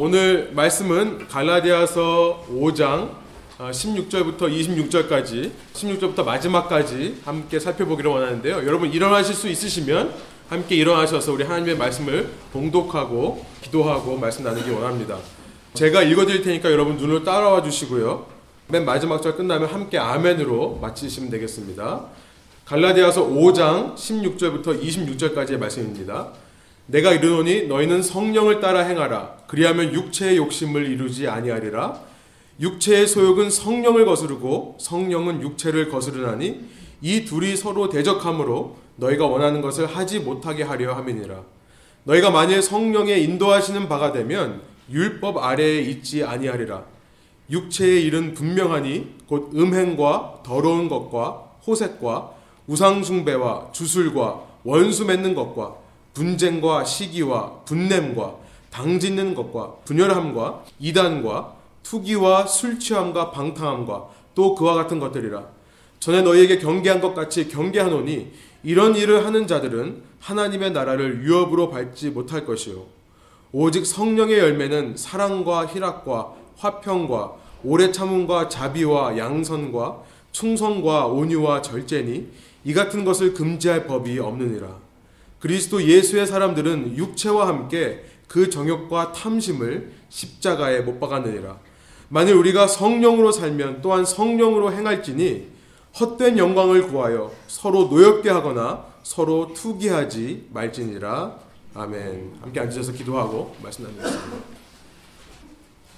오늘 말씀은 갈라디아서 5장 16절부터 26절까지 16절부터 마지막까지 함께 살펴보기를 원하는데요. 여러분 일어나실 수 있으시면 함께 일어나셔서 우리 하나님의 말씀을 봉독하고 기도하고 말씀 나누기 원합니다. 제가 읽어드릴 테니까 여러분 눈을 따라와 주시고요. 맨 마지막 절 끝나면 함께 아멘으로 마치시면 되겠습니다. 갈라디아서 5장 16절부터 26절까지의 말씀입니다. 내가 이르노니 너희는 성령을 따라 행하라. 그리하면 육체의 욕심을 이루지 아니하리라. 육체의 소욕은 성령을 거스르고 성령은 육체를 거스르나니 이 둘이 서로 대적하므로 너희가 원하는 것을 하지 못하게 하려 함이니라. 너희가 만일 성령의 인도하시는 바가 되면 율법 아래에 있지 아니하리라. 육체의 일은 분명하니 곧 음행과 더러운 것과 호색과 우상숭배와 주술과 원수 맺는 것과 분쟁과 시기와 분냄과 당짓는 것과 분열함과 이단과 투기와 술 취함과 방탕함과 또 그와 같은 것들이라. 전에 너희에게 경계한 것 같이 경계하노니 이런 일을 하는 자들은 하나님의 나라를 유업으로 밟지 못할 것이요. 오직 성령의 열매는 사랑과 희락과 화평과 오래 참음과 자비와 양선과 충성과 온유와 절제니 이 같은 것을 금지할 법이 없느니라 그리스도 예수의 사람들은 육체와 함께 그 정욕과 탐심을 십자가에 못 박았느니라. 만일 우리가 성령으로 살면 또한 성령으로 행할지니 헛된 영광을 구하여 서로 노엽게 하거나 서로 투기하지 말지니라. 아멘. 함께 앉으셔서 기도하고 말씀 나누겠습니다.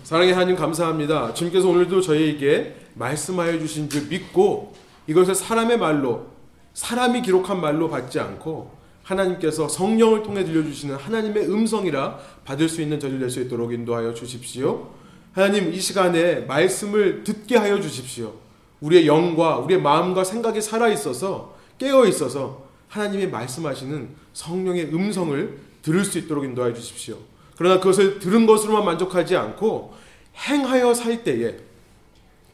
사랑의 하나님 감사합니다. 주님께서 오늘도 저희에게 말씀하여 주신 줄 믿고 이것을 사람의 말로 사람이 기록한 말로 받지 않고 하나님께서 성령을 통해 들려주시는 하나님의 음성이라 받을 수 있는 저를 낼수 있도록 인도하여 주십시오. 하나님 이 시간에 말씀을 듣게 하여 주십시오. 우리의 영과 우리의 마음과 생각이 살아 있어서 깨어 있어서 하나님이 말씀하시는 성령의 음성을 들을 수 있도록 인도하여 주십시오. 그러나 그것을 들은 것으로만 만족하지 않고 행하여 살 때에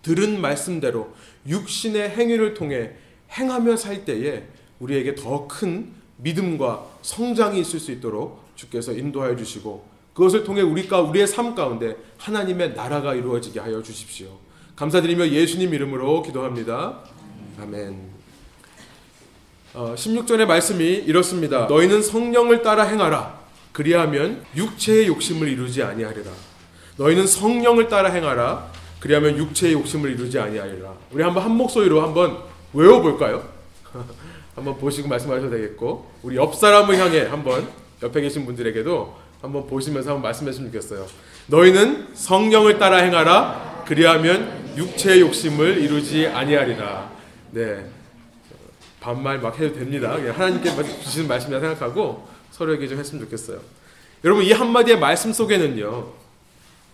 들은 말씀대로 육신의 행위를 통해 행하며 살 때에 우리에게 더 큰 믿음과 성장이 있을 수 있도록 주께서 인도하여 주시고 그것을 통해 우리가 우리의 삶 가운데 하나님의 나라가 이루어지게 하여 주십시오. 감사드리며 예수님 이름으로 기도합니다. 아멘. 어, 16절의 말씀이 이렇습니다. 너희는 성령을 따라 행하라. 그리하면 육체의 욕심을 이루지 아니하리라. 너희는 성령을 따라 행하라. 그리하면 육체의 욕심을 이루지 아니하리라. 우리 한번 한 목소리로 한번 외워볼까요? 한번 보시고 말씀하셔도 되겠고 우리 옆 사람을 향해 한번 옆에 계신 분들에게도 한번 보시면서 한번 말씀했으면 좋겠어요. 너희는 성령을 따라 행하라. 그리하면 육체의 욕심을 이루지 아니하리라. 네. 반말 막 해도 됩니다. 하나님께 주시는 말씀이라 생각하고 서로에게 좀 했으면 좋겠어요. 여러분 이 한마디의 말씀 속에는요.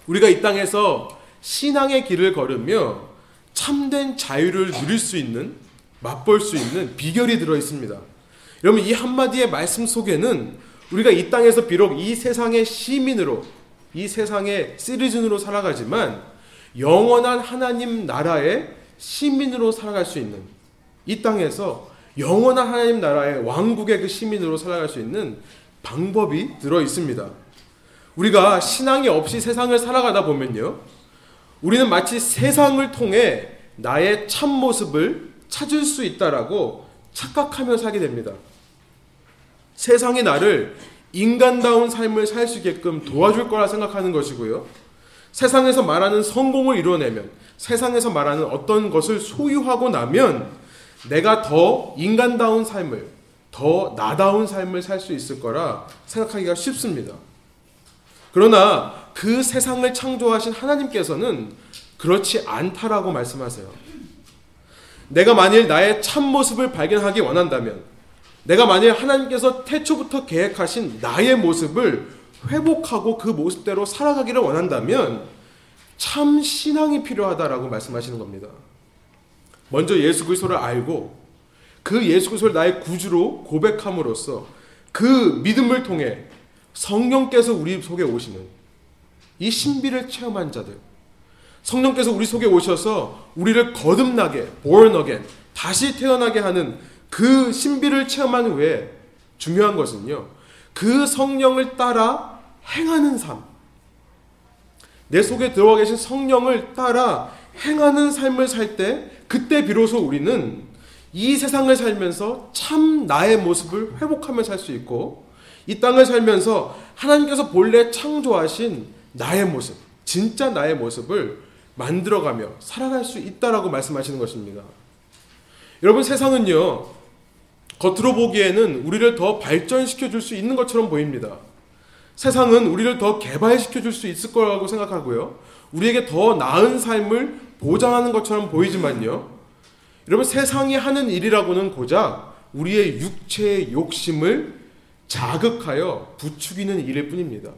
우리가 이 땅에서 신앙의 길을 걸으며 참된 자유를 누릴 수 있는 맛볼 수 있는 비결이 들어 있습니다. 여러분 이 한마디의 말씀 속에는 우리가 이 땅에서 비록 이 세상의 시민으로 이 세상의 시리즌으로 살아가지만 영원한 하나님 나라의 시민으로 살아갈 수 있는 이 땅에서 영원한 하나님 나라의 왕국의 그 시민으로 살아갈 수 있는 방법이 들어 있습니다. 우리가 신앙이 없이 세상을 살아가다 보면요. 우리는 마치 세상을 통해 나의 참 모습을 찾을 수 있다라고 착각하며 살게 됩니다. 세상이 나를 인간다운 삶을 살 수 있게끔 도와줄 거라 생각하는 것이고요. 세상에서 말하는 성공을 이뤄내면, 세상에서 말하는 어떤 것을 소유하고 나면 내가 더 인간다운 삶을, 더 나다운 삶을 살 수 있을 거라 생각하기가 쉽습니다. 그러나 그 세상을 창조하신 하나님께서는 그렇지 않다라고 말씀하세요. 내가 만일 나의 참모습을 발견하기 원한다면 내가 만일 하나님께서 태초부터 계획하신 나의 모습을 회복하고 그 모습대로 살아가기를 원한다면 참 신앙이 필요하다라고 말씀하시는 겁니다. 먼저 예수 그리스도를 알고 그 예수 그리스도를 나의 구주로 고백함으로써 그 믿음을 통해 성령께서 우리 속에 오시는 이 신비를 체험한 자들 성령께서 우리 속에 오셔서 우리를 거듭나게 born again 다시 태어나게 하는 그 신비를 체험한 후에 중요한 것은요. 그 성령을 따라 행하는 삶. 내 속에 들어와 계신 성령을 따라 행하는 삶을 살 때 그때 비로소 우리는 이 세상을 살면서 참 나의 모습을 회복하며 살 수 있고 이 땅을 살면서 하나님께서 본래 창조하신 나의 모습, 진짜 나의 모습을 만들어가며 살아갈 수 있다라고 말씀하시는 것입니다. 여러분 세상은요 겉으로 보기에는 우리를 더 발전시켜 줄 수 있는 것처럼 보입니다. 세상은 우리를 더 개발시켜 줄 수 있을 거라고 생각하고요. 우리에게 더 나은 삶을 보장하는 것처럼 보이지만요. 여러분 세상이 하는 일이라고는 고작 우리의 육체의 욕심을 자극하여 부추기는 일일 뿐입니다.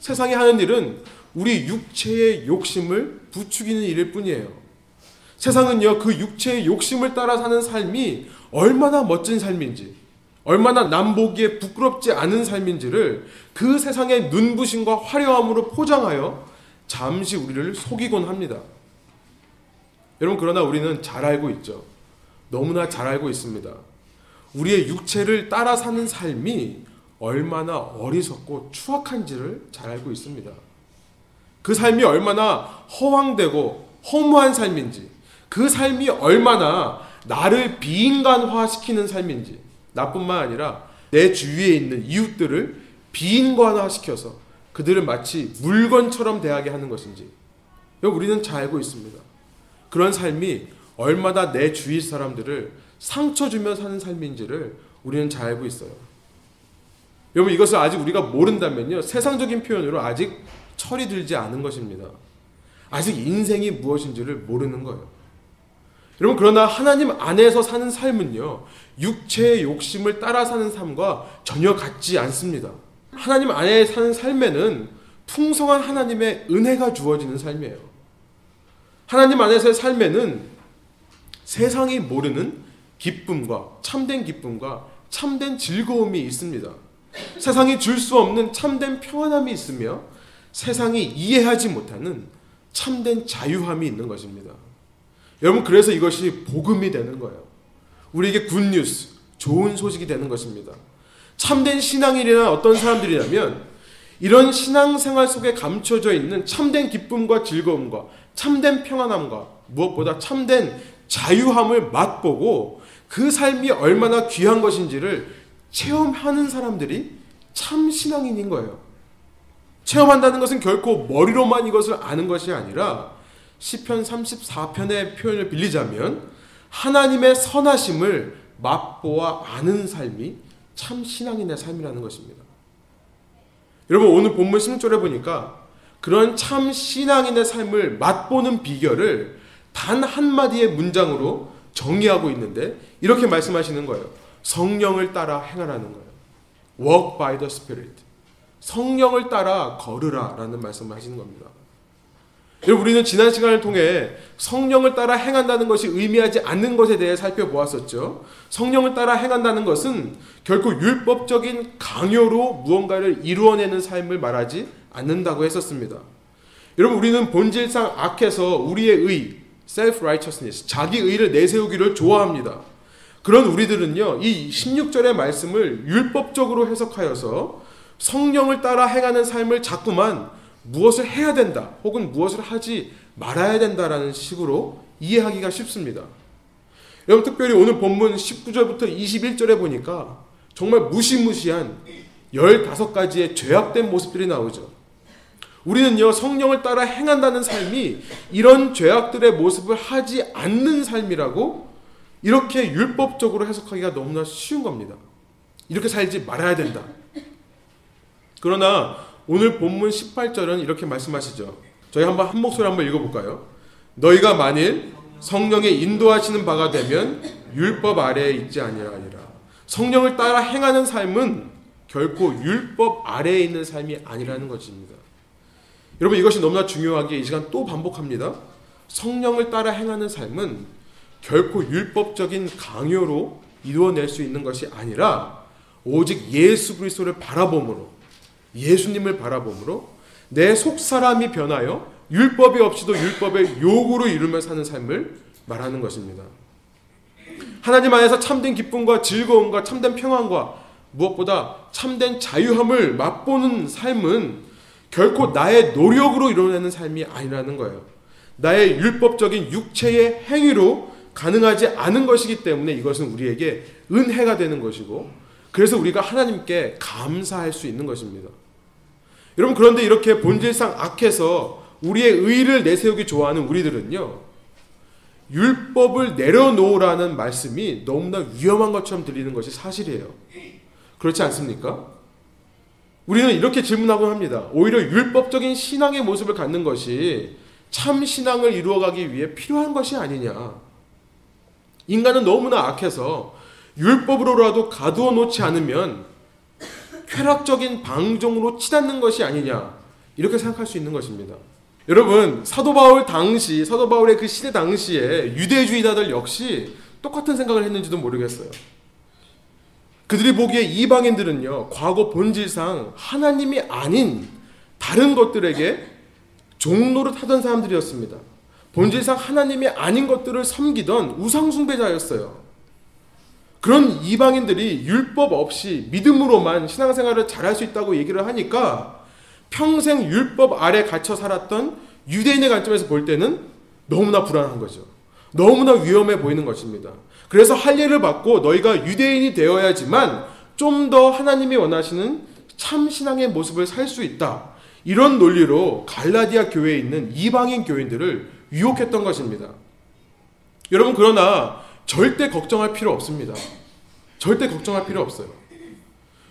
세상이 하는 일은 우리 육체의 욕심을 부추기는 일일 뿐이에요. 세상은요, 그 육체의 욕심을 따라 사는 삶이 얼마나 멋진 삶인지, 얼마나 남보기에 부끄럽지 않은 삶인지를 그 세상의 눈부심과 화려함으로 포장하여 잠시 우리를 속이곤 합니다. 여러분, 그러나 우리는 잘 알고 있죠. 너무나 잘 알고 있습니다. 우리의 육체를 따라 사는 삶이 얼마나 어리석고 추악한지를 잘 알고 있습니다. 그 삶이 얼마나 허황되고 허무한 삶인지, 그 삶이 얼마나 나를 비인간화시키는 삶인지, 나뿐만 아니라 내 주위에 있는 이웃들을 비인간화시켜서 그들을 마치 물건처럼 대하게 하는 것인지, 우리는 잘 알고 있습니다. 그런 삶이 얼마나 내 주위 사람들을 상처 주며 사는 삶인지를 우리는 잘 알고 있어요. 여러분 이것을 아직 우리가 모른다면요. 세상적인 표현으로 아직 철이 들지 않은 것입니다. 아직 인생이 무엇인지를 모르는 거예요. 여러분 그러나 하나님 안에서 사는 삶은요. 육체의 욕심을 따라 사는 삶과 전혀 같지 않습니다. 하나님 안에 사는 삶에는 풍성한 하나님의 은혜가 주어지는 삶이에요. 하나님 안에서의 삶에는 세상이 모르는 기쁨과 참된 기쁨과 참된 즐거움이 있습니다. 세상이 줄 수 없는 참된 평안함이 있으며 세상이 이해하지 못하는 참된 자유함이 있는 것입니다. 여러분 그래서 이것이 복음이 되는 거예요. 우리에게 굿뉴스, 좋은 소식이 되는 것입니다. 참된 신앙인이나 어떤 사람들이라면 이런 신앙생활 속에 감춰져 있는 참된 기쁨과 즐거움과 참된 평안함과 무엇보다 참된 자유함을 맛보고 그 삶이 얼마나 귀한 것인지를 체험하는 사람들이 참 신앙인인 거예요. 체험한다는 것은 결코 머리로만 이것을 아는 것이 아니라 시편 34편의 표현을 빌리자면 하나님의 선하심을 맛보아 아는 삶이 참 신앙인의 삶이라는 것입니다. 여러분 오늘 본문 16절에 보니까 그런 참 신앙인의 삶을 맛보는 비결을 단 한마디의 문장으로 정의하고 있는데 이렇게 말씀하시는 거예요. 성령을 따라 행하라는 거예요. Walk by the Spirit. 성령을 따라 걸으라라는 말씀을 하시는 겁니다. 우리는 지난 시간을 통해 성령을 따라 행한다는 것이 의미하지 않는 것에 대해 살펴보았었죠. 성령을 따라 행한다는 것은 결코 율법적인 강요로 무언가를 이루어내는 삶을 말하지 않는다고 했었습니다. 여러분 우리는 본질상 악해서 우리의 의, self-righteousness, 자기 의를 내세우기를 좋아합니다. 그런 우리들은요, 이 16절의 말씀을 율법적으로 해석하여서 성령을 따라 행하는 삶을 자꾸만 무엇을 해야 된다, 혹은 무엇을 하지 말아야 된다라는 식으로 이해하기가 쉽습니다. 여러분, 특별히 오늘 본문 19절부터 21절에 보니까 정말 무시무시한 15가지의 죄악된 모습들이 나오죠. 우리는요, 성령을 따라 행한다는 삶이 이런 죄악들의 모습을 하지 않는 삶이라고 이렇게 율법적으로 해석하기가 너무나 쉬운 겁니다. 이렇게 살지 말아야 된다. 그러나 오늘 본문 18절은 이렇게 말씀하시죠. 저희 한번 한 목소리 한번 읽어볼까요? 너희가 만일 성령의 인도하시는 바가 되면 율법 아래에 있지 아니하리라. 성령을 따라 행하는 삶은 결코 율법 아래에 있는 삶이 아니라는 것입니다. 여러분 이것이 너무나 중요하게 이 시간 또 반복합니다. 성령을 따라 행하는 삶은 결코 율법적인 강요로 이루어낼 수 있는 것이 아니라 오직 예수 그리스도를 바라봄으로 예수님을 바라봄으로 내 속 사람이 변하여 율법이 없이도 율법의 요구로 이루며 사는 삶을 말하는 것입니다. 하나님 안에서 참된 기쁨과 즐거움과 참된 평안과 무엇보다 참된 자유함을 맛보는 삶은 결코 나의 노력으로 이뤄내는 삶이 아니라는 거예요. 나의 율법적인 육체의 행위로 가능하지 않은 것이기 때문에 이것은 우리에게 은혜가 되는 것이고 그래서 우리가 하나님께 감사할 수 있는 것입니다. 여러분 그런데 이렇게 본질상 악해서 우리의 의를 내세우기 좋아하는 우리들은요. 율법을 내려놓으라는 말씀이 너무나 위험한 것처럼 들리는 것이 사실이에요. 그렇지 않습니까? 우리는 이렇게 질문하곤 합니다. 오히려 율법적인 신앙의 모습을 갖는 것이 참 신앙을 이루어가기 위해 필요한 것이 아니냐. 인간은 너무나 악해서 율법으로라도 가두어 놓지 않으면 쾌락적인 방종으로 치닫는 것이 아니냐. 이렇게 생각할 수 있는 것입니다. 여러분, 사도 바울 당시, 사도 바울의 그 시대 당시에 유대주의자들 역시 똑같은 생각을 했는지도 모르겠어요. 그들이 보기에 이방인들은요, 과거 본질상 하나님이 아닌 다른 것들에게 종로를 타던 사람들이었습니다. 본질상 하나님이 아닌 것들을 섬기던 우상숭배자였어요. 그런 이방인들이 율법 없이 믿음으로만 신앙생활을 잘할 수 있다고 얘기를 하니까 평생 율법 아래 갇혀 살았던 유대인의 관점에서 볼 때는 너무나 불안한 거죠. 너무나 위험해 보이는 것입니다. 그래서 할례를 받고 너희가 유대인이 되어야지만 좀 더 하나님이 원하시는 참 신앙의 모습을 살 수 있다. 이런 논리로 갈라디아 교회에 있는 이방인 교인들을 유혹했던 것입니다. 여러분 그러나 절대 걱정할 필요 없습니다. 절대 걱정할 필요 없어요.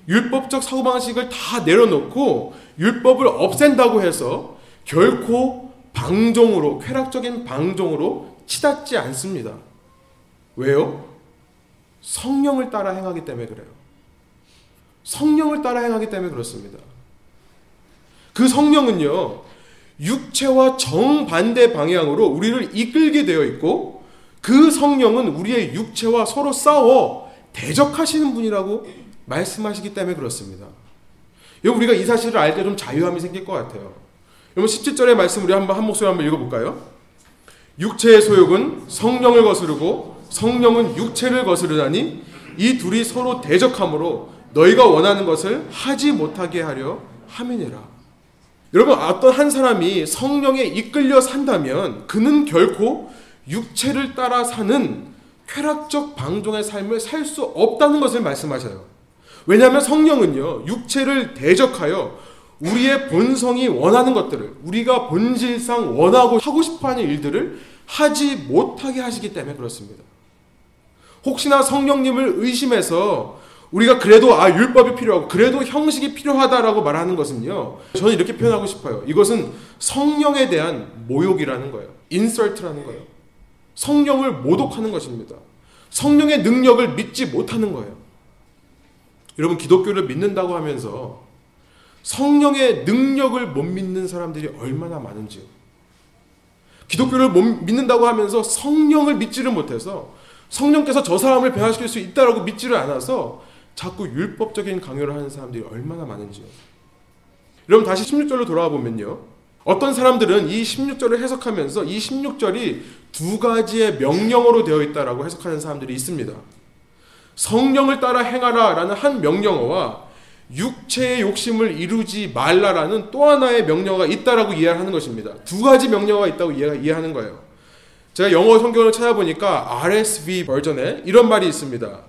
율법적 사고방식을 다 내려놓고 율법을 없앤다고 해서 결코 방종으로, 쾌락적인 방종으로 치닫지 않습니다. 왜요? 성령을 따라 행하기 때문에 그래요. 성령을 따라 행하기 때문에 그렇습니다. 그 성령은요, 육체와 정반대 방향으로 우리를 이끌게 되어 있고, 그 성령은 우리의 육체와 서로 싸워 대적하시는 분이라고 말씀하시기 때문에 그렇습니다. 여러분, 우리가 이 사실을 알 때 좀 자유함이 생길 것 같아요. 여러분, 17절의 말씀 우리 한번 한 목소리 한번 읽어볼까요? 육체의 소욕은 성령을 거스르고 성령은 육체를 거스르다니 이 둘이 서로 대적함으로 너희가 원하는 것을 하지 못하게 하려 함이니라. 여러분 어떤 한 사람이 성령에 이끌려 산다면 그는 결코 육체를 따라 사는 쾌락적 방종의 삶을 살 수 없다는 것을 말씀하셔요. 왜냐하면 성령은요 육체를 대적하여 우리의 본성이 원하는 것들을 우리가 본질상 원하고 하고 싶어 하는 일들을 하지 못하게 하시기 때문에 그렇습니다. 혹시나 성령님을 의심해서 우리가 그래도 아 율법이 필요하고 그래도 형식이 필요하다라고 말하는 것은요. 저는 이렇게 표현하고 싶어요. 이것은 성령에 대한 모욕이라는 거예요. 인설트라는 거예요. 성령을 모독하는 것입니다. 성령의 능력을 믿지 못하는 거예요. 여러분 기독교를 믿는다고 하면서 성령의 능력을 못 믿는 사람들이 얼마나 많은지요. 기독교를 못 믿는다고 하면서 성령을 믿지를 못해서 성령께서 저 사람을 변화시킬 수 있다라고 믿지를 않아서 자꾸 율법적인 강요를 하는 사람들이 얼마나 많은지요. 여러분 다시 16절로 돌아와 보면요. 어떤 사람들은 이 16절을 해석하면서 이 16절이 두 가지의 명령어로 되어 있다라고 해석하는 사람들이 있습니다. 성령을 따라 행하라라는 한 명령어와 육체의 욕심을 이루지 말라라는 또 하나의 명령어가 있다라고 이해하는 것입니다. 두 가지 명령어가 있다고 이해하는 거예요. 제가 영어 성경을 찾아보니까 RSV 버전에 이런 말이 있습니다.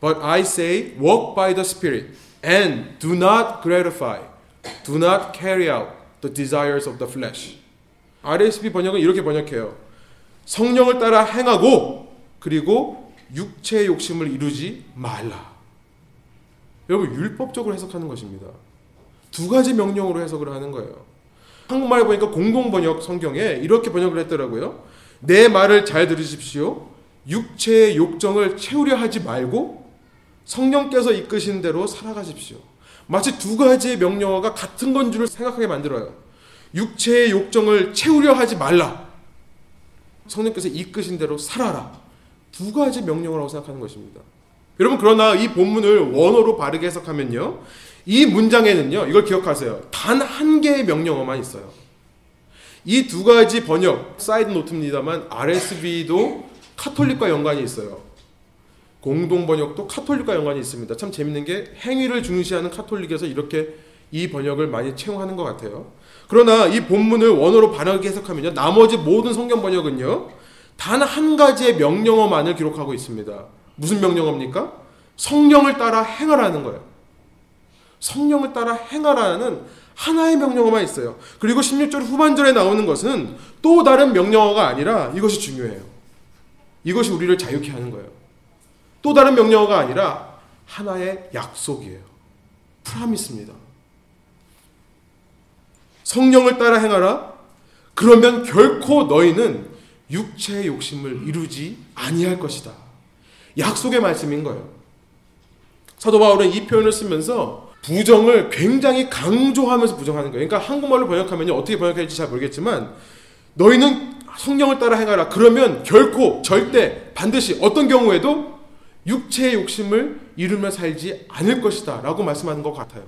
But I say, walk by the Spirit and do not gratify, do not carry out the desires of the flesh. RSV 번역은 이렇게 번역해요. 성령을 따라 행하고 그리고 육체의 욕심을 이루지 말라. 여러분 율법적으로 해석하는 것입니다. 두 가지 명령으로 해석을 하는 거예요. 한국말에 보니까 공동 번역 성경에 이렇게 번역을 했더라고요. 내 말을 잘 들으십시오. 육체의 욕정을 채우려 하지 말고 성령께서 이끄신 대로 살아가십시오. 마치 두 가지의 명령어가 같은 건줄 생각하게 만들어요. 육체의 욕정을 채우려 하지 말라. 성령께서 이끄신 대로 살아라. 두 가지 명령어라고 생각하는 것입니다. 여러분 그러나 이 본문을 원어로 바르게 해석하면요. 이 문장에는요. 이걸 기억하세요. 단 한 개의 명령어만 있어요. 이 두 가지 번역 side note입니다만 RSV도 카톨릭과 연관이 있어요. 공동 번역도 카톨릭과 연관이 있습니다. 참 재밌는 게 행위를 중시하는 카톨릭에서 이렇게 이 번역을 많이 채용하는 것 같아요. 그러나 이 본문을 원어로 바르게 해석하면요. 나머지 모든 성경 번역은요. 단 한 가지의 명령어만을 기록하고 있습니다. 무슨 명령어입니까? 성령을 따라 행하라는 거예요. 성령을 따라 행하라는 하나의 명령어만 있어요. 그리고 16절 후반절에 나오는 것은 또 다른 명령어가 아니라 이것이 중요해요. 이것이 우리를 자유케 하는 거예요. 또 다른 명령어가 아니라 하나의 약속이에요. 프라미스입니다. 성령을 따라 행하라. 그러면 결코 너희는 육체의 욕심을 이루지 아니할 것이다. 약속의 말씀인 거예요. 사도 바울은 이 표현을 쓰면서 부정을 굉장히 강조하면서 부정하는 거예요. 그러니까 한국말로 번역하면 어떻게 번역할지 잘 모르겠지만 너희는 성령을 따라 행하라. 그러면 결코 절대 반드시 어떤 경우에도 육체의 욕심을 이루며 살지 않을 것이다. 라고 말씀하는 것 같아요.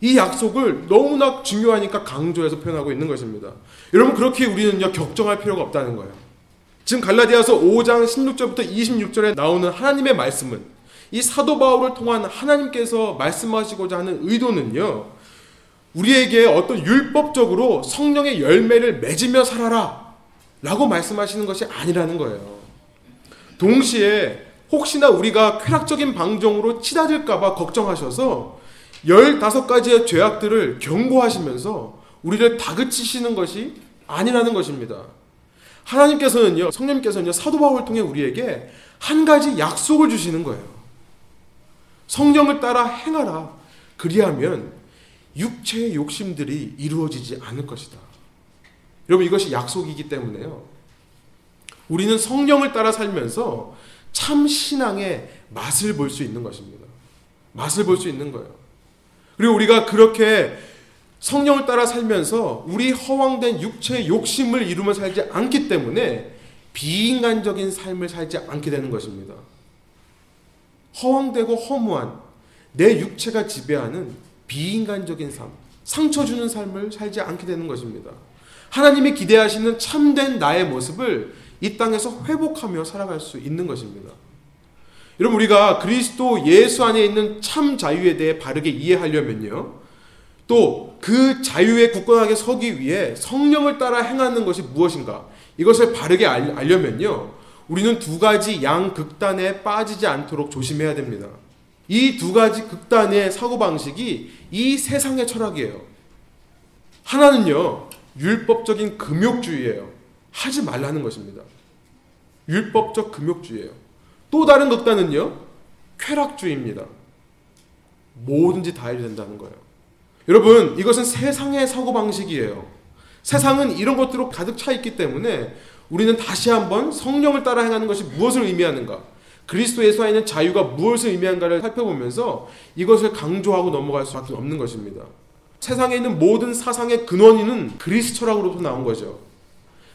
이 약속을 너무나 중요하니까 강조해서 표현하고 있는 것입니다. 여러분, 그렇게 우리는요, 격정할 필요가 없다는 거예요. 지금 갈라디아서 5장 16절부터 26절에 나오는 하나님의 말씀은 이 사도 바울을 통한 하나님께서 말씀하시고자 하는 의도는요, 우리에게 어떤 율법적으로 성령의 열매를 맺으며 살아라 라고 말씀하시는 것이 아니라는 거예요. 동시에 혹시나 우리가 쾌락적인 방종으로 치닫을까봐 걱정하셔서 15가지의 죄악들을 경고하시면서 우리를 다그치시는 것이 아니라는 것입니다. 하나님께서는요, 성령님께서는요, 사도 바울을 통해 우리에게 한 가지 약속을 주시는 거예요. 성령을 따라 행하라. 그리하면 육체의 욕심들이 이루어지지 않을 것이다. 여러분, 이것이 약속이기 때문에요. 우리는 성령을 따라 살면서 참 신앙의 맛을 볼 수 있는 것입니다. 맛을 볼 수 있는 거예요. 그리고 우리가 그렇게 성령을 따라 살면서 우리 허황된 육체의 욕심을 이루며 살지 않기 때문에 비인간적인 삶을 살지 않게 되는 것입니다. 허황되고 허무한 내 육체가 지배하는 비인간적인 삶, 상처 주는 삶을 살지 않게 되는 것입니다. 하나님이 기대하시는 참된 나의 모습을 이 땅에서 회복하며 살아갈 수 있는 것입니다. 여러분 우리가 그리스도 예수 안에 있는 참 자유에 대해 바르게 이해하려면요. 또 그 자유에 굳건하게 서기 위해 성령을 따라 행하는 것이 무엇인가? 이것을 바르게 알려면요. 우리는 두 가지 양 극단에 빠지지 않도록 조심해야 됩니다. 이 두 가지 극단의 사고방식이 이 세상의 철학이에요. 하나는요, 율법적인 금욕주의예요. 하지 말라는 것입니다. 율법적 금욕주의예요. 또 다른 극단은요, 쾌락주의입니다. 뭐든지 다 해야 된다는 거예요. 여러분, 이것은 세상의 사고방식이에요. 세상은 이런 것들로 가득 차 있기 때문에 우리는 다시 한번 성령을 따라 행하는 것이 무엇을 의미하는가, 그리스도 예수 안에 있는 자유가 무엇을 의미하는가를 살펴보면서 이것을 강조하고 넘어갈 수밖에 없는 것입니다. 세상에 있는 모든 사상의 근원이는 그리스 철학으로부터 나온 거죠.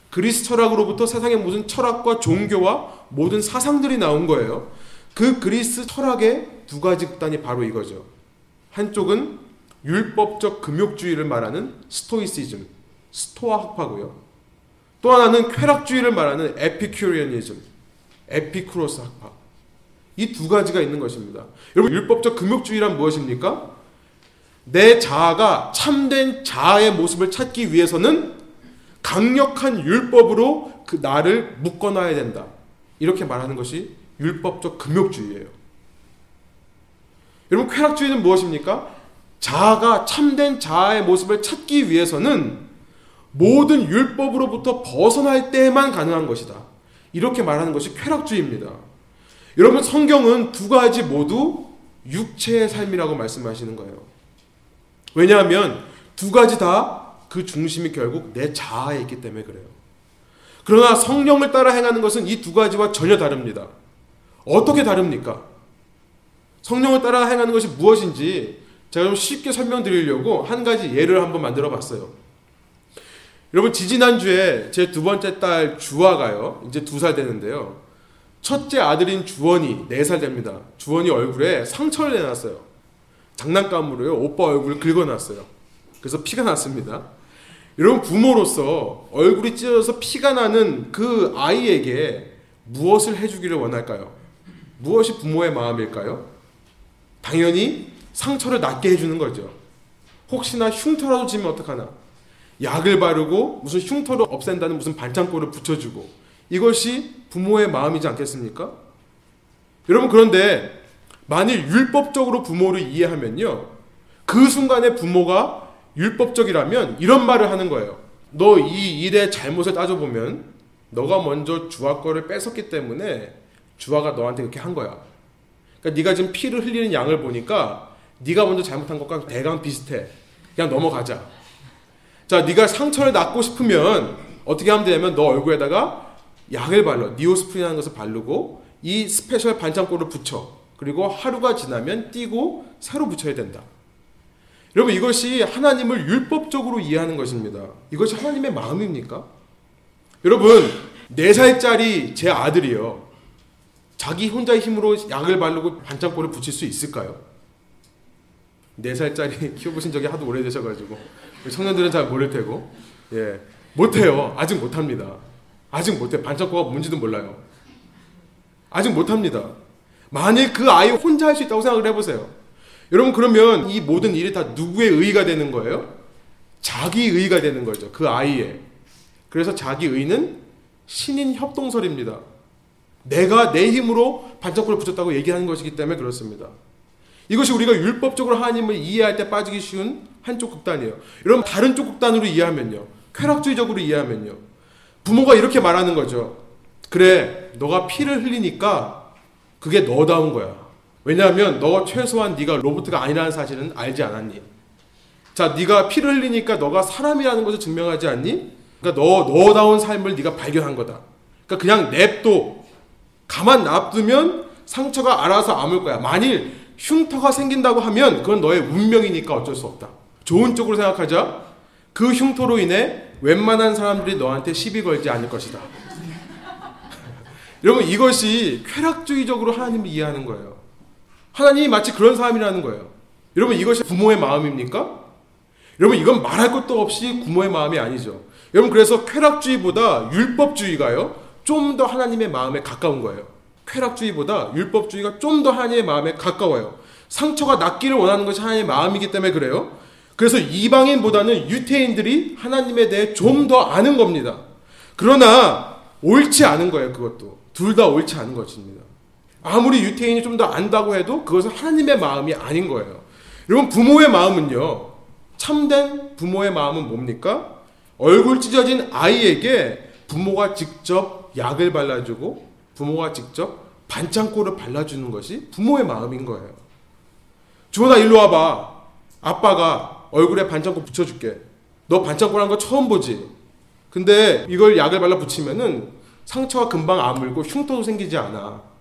그리스 철학으로부터 세상의 모든 철학과 종교와 모든 사상들이 나온 거예요. 그 그리스 철학의 두 가지 극단이 바로 이거죠. 한쪽은 율법적 금욕주의를 말하는 스토이시즘, 스토아 학파고요. 또 하나는 쾌락주의를 말하는 에피큐리언이즘, 에피쿠로스 학파. 이 두 가지가 있는 것입니다. 여러분 율법적 금욕주의란 무엇입니까? 내 자아가 참된 자아의 모습을 찾기 위해서는 강력한 율법으로 그 나를 묶어놔야 된다. 이렇게 말하는 것이 율법적 금욕주의예요. 여러분 쾌락주의는 무엇입니까? 자아가 참된 자아의 모습을 찾기 위해서는 모든 율법으로부터 벗어날 때만 가능한 것이다. 이렇게 말하는 것이 쾌락주의입니다. 여러분 성경은 두 가지 모두 육체의 삶이라고 말씀하시는 거예요. 왜냐하면 두 가지 다 그 중심이 결국 내 자아에 있기 때문에 그래요. 그러나 성령을 따라 행하는 것은 이 두 가지와 전혀 다릅니다. 어떻게 다릅니까? 성령을 따라 행하는 것이 무엇인지 제가 좀 쉽게 설명드리려고 한 가지 예를 한번 만들어 봤어요. 여러분 지지난주에 제 두 번째 딸 주아가요. 이제 두 살 되는데요. 첫째 아들인 주원이 네 살 됩니다. 주원이 얼굴에 상처를 내놨어요. 장난감으로요. 오빠 얼굴을 긁어놨어요. 그래서 피가 났습니다. 여러분 부모로서 얼굴이 찢어져서 피가 나는 그 아이에게 무엇을 해주기를 원할까요? 무엇이 부모의 마음일까요? 당연히 상처를 낫게 해주는 거죠. 혹시나 흉터라도 지면 어떡하나. 약을 바르고 무슨 흉터를 없앤다는 무슨 반창고를 붙여주고 이것이 부모의 마음이지 않겠습니까? 여러분 그런데 만일 율법적으로 부모를 이해하면요. 그 순간에 부모가 율법적이라면 이런 말을 하는 거예요. 너 이 일의 잘못을 따져보면 너가 먼저 주아 거를 뺏었기 때문에 주아가 너한테 그렇게 한 거야. 그러니까 네가 지금 피를 흘리는 양을 보니까 네가 먼저 잘못한 것과 대강 비슷해. 그냥 넘어가자. 자, 네가 상처를 낫고 싶으면 어떻게 하면 되냐면 너 얼굴에다가 약을 발라. Neosporin이라는 것을 바르고 이 special 반창고를 붙여. 그리고 하루가 지나면 띄고 새로 붙여야 된다. 여러분 이것이 하나님을 율법적으로 이해하는 것입니다. 이것이 하나님의 마음입니까? 여러분 4살짜리 제 아들이요. 자기 혼자의 힘으로 약을 바르고 반창고를 붙일 수 있을까요? 4살짜리 키워보신 적이 하도 오래되셔가지고 청년들은 잘 모를 테고 예 못해요. 아직 못합니다. 아직 못해. 반창고가 뭔지도 몰라요. 아직 못합니다. 만일 그 아이 혼자 할 수 있다고 생각을 해보세요. 여러분 그러면 이 모든 일이 다 누구의 의가 되는 거예요? 자기 의가 되는 거죠. 그 아이의. 그래서 자기 의는 신인 협동설입니다. 내가 내 힘으로 반짝불을 붙였다고 얘기하는 것이기 때문에 그렇습니다. 이것이 우리가 율법적으로 하나님을 이해할 때 빠지기 쉬운 한쪽 극단이에요. 여러분 다른 쪽 극단으로 이해하면요. 쾌락주의적으로 이해하면요. 부모가 이렇게 말하는 거죠. 그래, 너가 피를 흘리니까 그게 너다운 거야. 왜냐하면 너 최소한 네가 로봇가 아니라는 사실은 알지 않았니? 자, 네가 피를 흘리니까 너가 사람이라는 것을 증명하지 않니? 그러니까 너 너다운 삶을 네가 발견한 거다. 그러니까 그냥 냅둬. 가만 놔두면 상처가 알아서 아물 거야. 만일 흉터가 생긴다고 하면 그건 너의 운명이니까 어쩔 수 없다. 좋은 쪽으로 생각하자. 그 흉터로 인해 웬만한 사람들이 너한테 시비 걸지 않을 것이다. 여러분 이것이 쾌락주의적으로 하나님을 이해하는 거예요. 하나님이 마치 그런 사람이라는 거예요. 여러분 이것이 부모의 마음입니까? 여러분 이건 말할 것도 없이 부모의 마음이 아니죠. 여러분 그래서 쾌락주의보다 율법주의가요. 좀 더 하나님의 마음에 가까운 거예요. 쾌락주의보다 율법주의가 좀 더 하나님의 마음에 가까워요. 상처가 낫기를 원하는 것이 하나님의 마음이기 때문에 그래요. 그래서 이방인보다는 유태인들이 하나님에 대해 좀 더 아는 겁니다. 그러나 옳지 않은 거예요, 그것도. 둘 다 옳지 않은 것입니다. 아무리 유태인이 좀 더 안다고 해도 그것은 하나님의 마음이 아닌 거예요. 여러분, 부모의 마음은요, 참된 부모의 마음은 뭡니까? 얼굴 찢어진 아이에게 부모가 직접 약을 발라주고 부모가 직접 반창고를 발라주는 것이 부모의 마음인 거예요. 주원아 일로 와봐. 아빠가 얼굴에 반창고 붙여줄게. 너 반창고란 거 처음 보지? 근데 이걸 약을 발라 붙이면은 상처가 금방 아물고 흉터도 생기지 않아.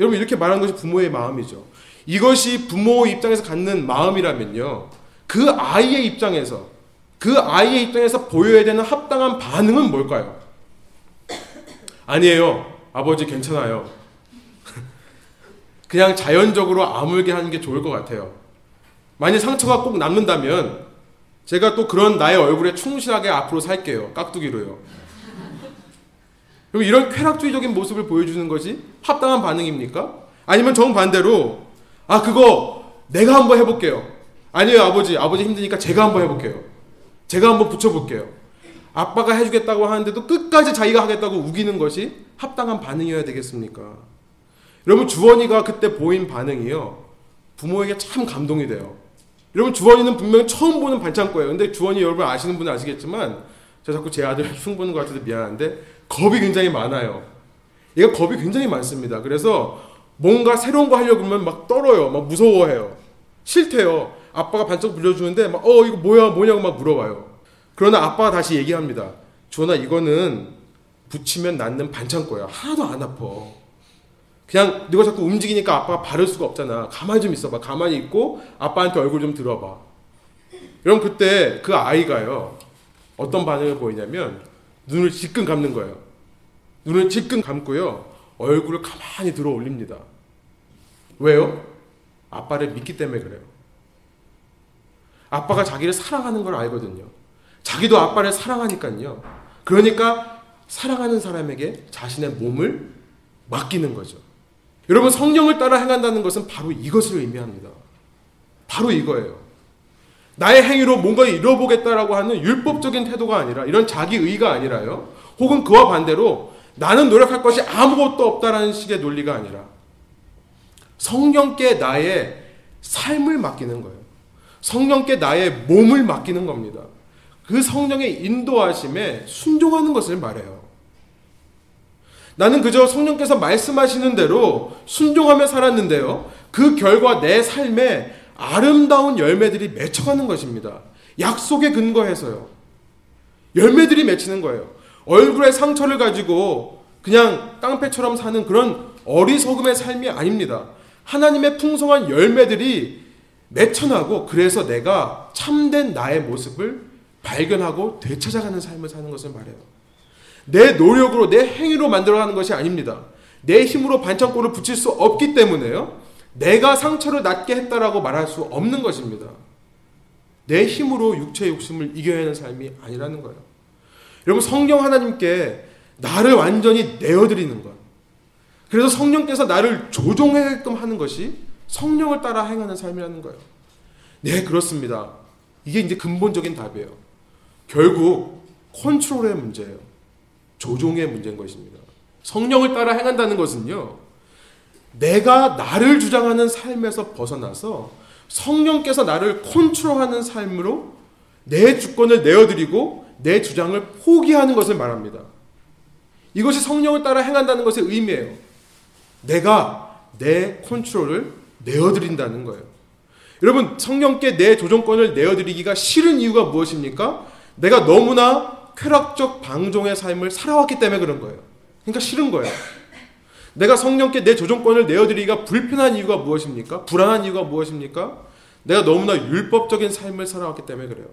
여러분 이렇게 말하는 것이 부모의 마음이죠. 이것이 부모 입장에서 갖는 마음이라면요. 그 아이의 입장에서 그 아이의 입장에서 보여야 되는 합당한 반응은 뭘까요? 아니에요. 아버지 괜찮아요. 그냥 자연적으로 아물게 하는 게 좋을 것 같아요. 만약 상처가 꼭 남는다면 제가 또 그런 나의 얼굴에 충실하게 앞으로 살게요. 깍두기로요. 그럼 이런 쾌락주의적인 모습을 보여주는 것이 합당한 반응입니까? 아니면 정반대로 아 그거 내가 한번 해볼게요. 아니요 아버지 아버지 힘드니까 제가 한번 해볼게요. 제가 한번 붙여볼게요. 아빠가 해주겠다고 하는데도 끝까지 자기가 하겠다고 우기는 것이 합당한 반응이어야 되겠습니까? 여러분 주원이가 그때 보인 반응이요 부모에게 참 감동이 돼요. 여러분 주원이는 분명히 처음 보는 반창고예요. 근데 주원이 여러분 아시는 분은 아시겠지만 제가 자꾸 제 아들 흉 보는 것 같아서 미안한데 겁이 굉장히 많아요. 얘가 겁이 굉장히 많습니다. 그래서 뭔가 새로운 거 하려고 하면 막 떨어요. 막 무서워해요. 싫대요. 아빠가 반짝 불려주는데 막 어 이거 뭐야 뭐냐고 막 물어봐요. 그러나 아빠가 다시 얘기합니다. 주원아 이거는 붙이면 낫는 반창고야. 하나도 안 아파. 그냥 네가 자꾸 움직이니까 아빠가 바를 수가 없잖아. 가만히 좀 있어봐. 가만히 있고 아빠한테 얼굴 좀 들어봐. 여러분 그때 그 아이가요. 어떤 반응을 보이냐면 눈을 지끈 감는 거예요. 눈을 지끈 감고요. 얼굴을 가만히 들어 올립니다. 왜요? 아빠를 믿기 때문에 그래요. 아빠가 자기를 사랑하는 걸 알거든요. 자기도 아빠를 사랑하니까요. 그러니까 사랑하는 사람에게 자신의 몸을 맡기는 거죠. 여러분 성령을 따라 행한다는 것은 바로 이것을 의미합니다. 바로 이거예요. 나의 행위로 뭔가 이뤄보겠다라고 하는 율법적인 태도가 아니라 이런 자기 의가 아니라요. 혹은 그와 반대로 나는 노력할 것이 아무것도 없다라는 식의 논리가 아니라 성령께 나의 삶을 맡기는 거예요. 성령께 나의 몸을 맡기는 겁니다. 그 성령의 인도하심에 순종하는 것을 말해요. 나는 그저 성령께서 말씀하시는 대로 순종하며 살았는데요. 그 결과 내 삶에 아름다운 열매들이 맺혀가는 것입니다. 약속에 근거해서요. 열매들이 맺히는 거예요. 얼굴에 상처를 가지고 그냥 깡패처럼 사는 그런 어리석음의 삶이 아닙니다. 하나님의 풍성한 열매들이 맺혀나고 그래서 내가 참된 나의 모습을 발견하고 되찾아가는 삶을 사는 것을 말해요. 내 노력으로 내 행위로 만들어가는 것이 아닙니다. 내 힘으로 반창고를 붙일 수 없기 때문에요. 내가 상처를 낫게 했다라고 말할 수 없는 것입니다. 내 힘으로 육체의 욕심을 이겨야 하는 삶이 아니라는 거예요. 여러분 성령 하나님께 나를 완전히 내어드리는 것. 그래서 성령께서 나를 조종하게끔 하는 것이 성령을 따라 행하는 삶이라는 거예요. 네, 그렇습니다. 이게 이제 근본적인 답이에요. 결국 컨트롤의 문제예요. 조종의 문제인 것입니다. 성령을 따라 행한다는 것은요. 내가 나를 주장하는 삶에서 벗어나서 성령께서 나를 컨트롤하는 삶으로 내 주권을 내어드리고 내 주장을 포기하는 것을 말합니다. 이것이 성령을 따라 행한다는 것의 의미예요. 내가 내 컨트롤을 내어드린다는 거예요. 여러분, 성령께 내 조정권을 내어드리기가 싫은 이유가 무엇입니까? 내가 너무나 쾌락적 방종의 삶을 살아왔기 때문에 그런 거예요. 그러니까 싫은 거예요. 내가 성령께 내 조정권을 내어드리기가 불편한 이유가 무엇입니까? 불안한 이유가 무엇입니까? 내가 너무나 율법적인 삶을 살아왔기 때문에 그래요.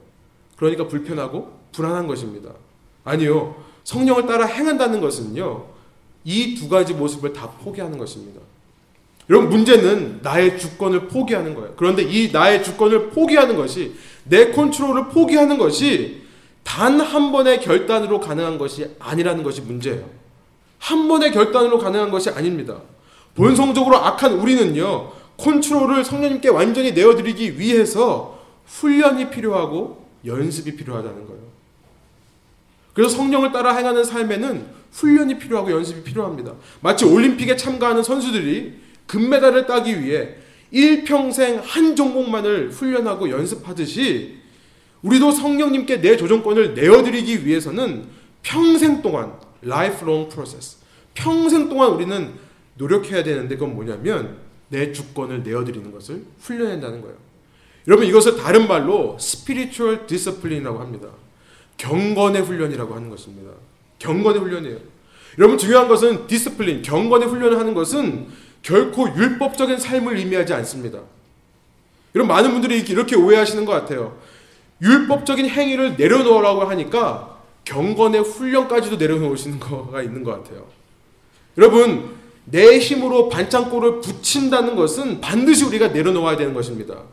그러니까 불편하고 불안한 것입니다. 아니요. 성령을 따라 행한다는 것은요. 이 두 가지 모습을 다 포기하는 것입니다. 여러분 문제는 나의 주권을 포기하는 거예요. 그런데 이 나의 주권을 포기하는 것이 내 컨트롤을 포기하는 것이 단 한 번의 결단으로 가능한 것이 아니라는 것이 문제예요. 한 번의 결단으로 가능한 것이 아닙니다. 본성적으로 악한 우리는요, 컨트롤을 성령님께 완전히 내어드리기 위해서 훈련이 필요하고 연습이 필요하다는 거예요. 그래서 성령을 따라 행하는 삶에는 훈련이 필요하고 연습이 필요합니다. 마치 올림픽에 참가하는 선수들이 금메달을 따기 위해 일평생 한 종목만을 훈련하고 연습하듯이 우리도 성령님께 내 조정권을 내어드리기 위해서는 평생 동안 lifelong process. 평생 동안 우리는 노력해야 되는데 그건 뭐냐면 내 주권을 내어드리는 것을 훈련한다는 거예요. 여러분 이것을 다른 말로 spiritual discipline이라고 합니다. 경건의 훈련이라고 하는 것입니다. 경건의 훈련이에요. 여러분 중요한 것은 discipline, 경건의 훈련을 하는 것은 결코 율법적인 삶을 의미하지 않습니다. 여러분 많은 분들이 이렇게 오해하시는 것 같아요. 율법적인 행위를 내려놓으라고 하니까 경건의 훈련까지도 내려놓으시는 거가 있는 것 같아요. 여러분, 내 힘으로 반창고를 붙인다는 것은 반드시 우리가 내려놓아야 되는 것입니다.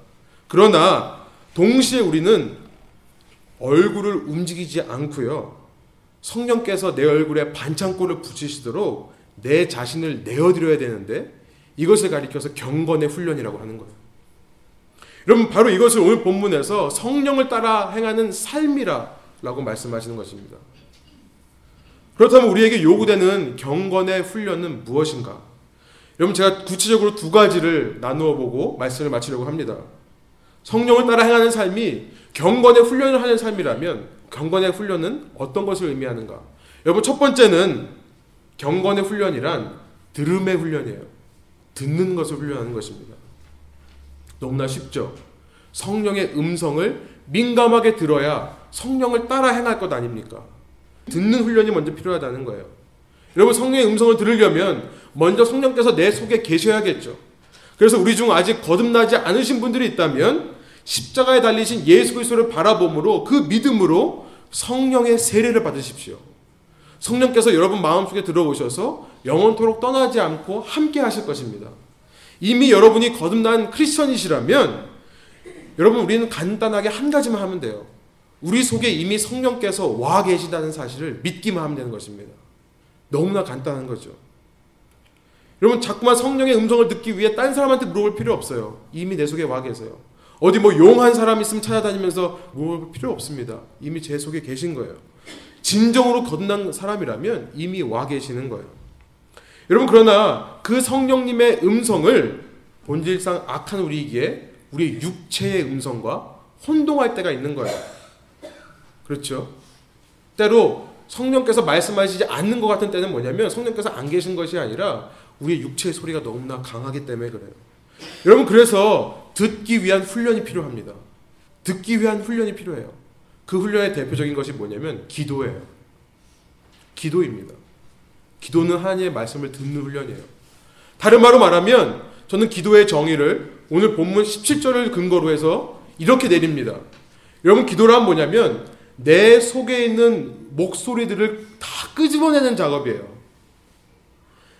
그러나 동시에 우리는 얼굴을 움직이지 않고요. 성령께서 내 얼굴에 반창고를 붙이시도록 내 자신을 내어드려야 되는데 이것을 가리켜서 경건의 훈련이라고 하는 거예요. 여러분 바로 이것을 오늘 본문에서 성령을 따라 행하는 삶이라라고 말씀하시는 것입니다. 그렇다면 우리에게 요구되는 경건의 훈련은 무엇인가? 여러분 제가 구체적으로 두 가지를 나누어 보고 말씀을 마치려고 합니다. 성령을 따라 행하는 삶이 경건의 훈련을 하는 삶이라면 경건의 훈련은 어떤 것을 의미하는가? 여러분 첫 번째는 경건의 훈련이란 들음의 훈련이에요. 듣는 것을 훈련하는 것입니다. 너무나 쉽죠? 성령의 음성을 민감하게 들어야 성령을 따라 행할 것 아닙니까? 듣는 훈련이 먼저 필요하다는 거예요. 여러분 성령의 음성을 들으려면 먼저 성령께서 내 속에 계셔야겠죠. 그래서 우리 중 아직 거듭나지 않으신 분들이 있다면 십자가에 달리신 예수 그리스도를 바라봄으로 그 믿음으로 성령의 세례를 받으십시오. 성령께서 여러분 마음속에 들어오셔서 영원토록 떠나지 않고 함께 하실 것입니다. 이미 여러분이 거듭난 크리스천이시라면 여러분 우리는 간단하게 한 가지만 하면 돼요. 우리 속에 이미 성령께서 와 계시다는 사실을 믿기만 하면 되는 것입니다. 너무나 간단한 거죠. 여러분 자꾸만 성령의 음성을 듣기 위해 딴 사람한테 물어볼 필요 없어요. 이미 내 속에 와 계세요. 어디 뭐 용 한 사람 있으면 찾아다니면서 뭐 필요 없습니다. 이미 제 속에 계신 거예요. 진정으로 거듭난 사람이라면 이미 와 계시는 거예요. 여러분 그러나 그 성령님의 음성을 본질상 악한 우리에게 우리 육체의 음성과 혼동할 때가 있는 거예요. 그렇죠? 때로 성령께서 말씀하시지 않는 것 같은 때는 뭐냐면 성령께서 안 계신 것이 아니라 우리의 육체의 소리가 너무나 강하기 때문에 그래요. 여러분 그래서 듣기 위한 훈련이 필요합니다. 듣기 위한 훈련이 필요해요. 그 훈련의 대표적인 것이 뭐냐면 기도예요. 기도입니다. 기도는 하나님의 말씀을 듣는 훈련이에요. 다른 말로 말하면 저는 기도의 정의를 오늘 본문 17절을 근거로 해서 이렇게 내립니다. 여러분 기도란 뭐냐면 내 속에 있는 목소리들을 다 끄집어내는 작업이에요.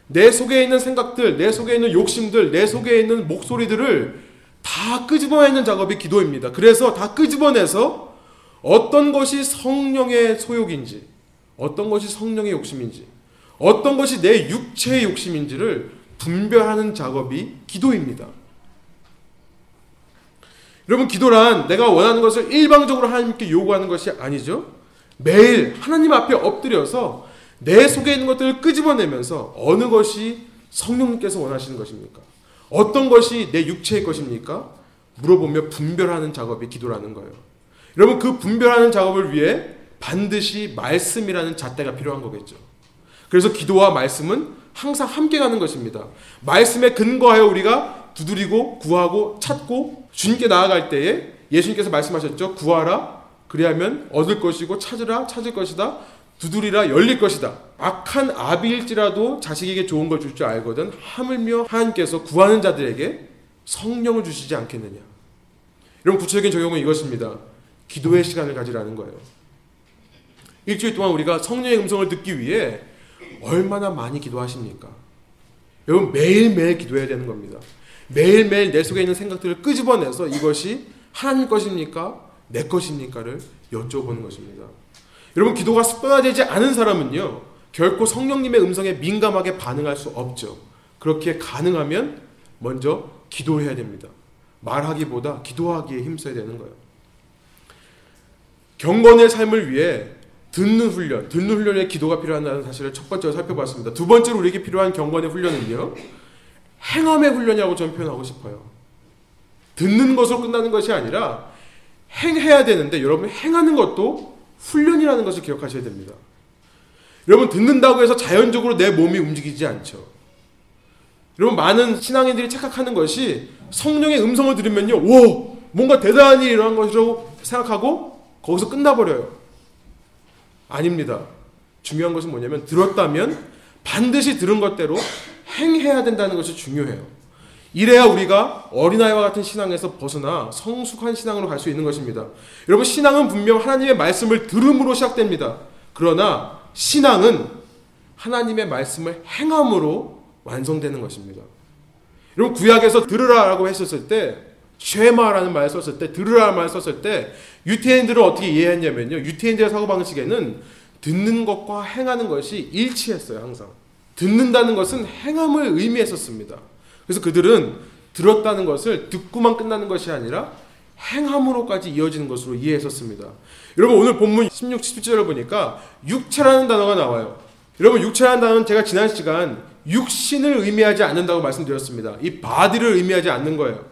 내 속에 있는 생각들, 내 속에 있는 욕심들, 내 속에 있는 목소리들을 다 끄집어내는 작업이 기도입니다. 그래서 다 끄집어내서 어떤 것이 성령의 소욕인지, 어떤 것이 성령의 욕심인지, 어떤 것이 내 육체의 욕심인지를 분별하는 작업이 기도입니다. 여러분, 기도란 내가 원하는 것을 일방적으로 하나님께 요구하는 것이 아니죠. 매일 하나님 앞에 엎드려서 내 속에 있는 것들을 끄집어내면서 어느 것이 성령님께서 원하시는 것입니까? 어떤 것이 내 육체의 것입니까? 물어보며 분별하는 작업이 기도라는 거예요. 여러분 그 분별하는 작업을 위해 반드시 말씀이라는 잣대가 필요한 거겠죠. 그래서 기도와 말씀은 항상 함께 가는 것입니다. 말씀에 근거하여 우리가 두드리고 구하고 찾고 주님께 나아갈 때에 예수님께서 말씀하셨죠. 구하라 그리하면 얻을 것이고 찾으라 찾을 것이다. 두드리라 열릴 것이다. 악한 아비일지라도 자식에게 좋은 걸 줄 줄 알거든 하물며 하나님께서 구하는 자들에게 성령을 주시지 않겠느냐. 이런 구체적인 적용은 이것입니다. 기도의 시간을 가지라는 거예요. 일주일 동안 우리가 성령의 음성을 듣기 위해 얼마나 많이 기도하십니까? 여러분 매일매일 기도해야 되는 겁니다. 매일매일 내 속에 있는 생각들을 끄집어내서 이것이 하나님 것입니까? 내 것입니까를 여쭤보는 것입니다. 여러분 기도가 습관화되지 않은 사람은요 결코 성령님의 음성에 민감하게 반응할 수 없죠. 그렇게 가능하면 먼저 기도해야 됩니다. 말하기보다 기도하기에 힘써야 되는 거예요. 경건의 삶을 위해 듣는 훈련, 듣는 훈련에 기도가 필요하다는 사실을 첫 번째로 살펴봤습니다. 두 번째로 우리에게 필요한 경건의 훈련은요, 행함의 훈련이라고 저는 표현하고 싶어요. 듣는 것으로 끝나는 것이 아니라 행해야 되는데 여러분 행하는 것도 훈련이라는 것을 기억하셔야 됩니다. 여러분 듣는다고 해서 자연적으로 내 몸이 움직이지 않죠. 여러분 많은 신앙인들이 착각하는 것이 성령의 음성을 들으면요, 오 뭔가 대단한 일이 일어난 것이라고 생각하고 거기서 끝나버려요. 아닙니다. 중요한 것은 뭐냐면 들었다면 반드시 들은 것대로 행해야 된다는 것이 중요해요. 이래야 우리가 어린아이와 같은 신앙에서 벗어나 성숙한 신앙으로 갈 수 있는 것입니다. 여러분, 신앙은 분명 하나님의 말씀을 들음으로 시작됩니다. 그러나 신앙은 하나님의 말씀을 행함으로 완성되는 것입니다. 여러분, 구약에서 들으라라고 했었을 때, 쉐마라는 말을 썼을 때, 들으라는 말을 썼을 때, 유태인들은 어떻게 이해했냐면요. 유태인들의 사고방식에는 듣는 것과 행하는 것이 일치했어요, 항상. 듣는다는 것은 행함을 의미했었습니다. 그래서 그들은 들었다는 것을 듣고만 끝나는 것이 아니라 행함으로까지 이어지는 것으로 이해했었습니다. 여러분 오늘 본문 16, 17절을 보니까 육체라는 단어가 나와요. 여러분 육체라는 단어는 제가 지난 시간 육신을 의미하지 않는다고 말씀드렸습니다. 이 바디를 의미하지 않는 거예요.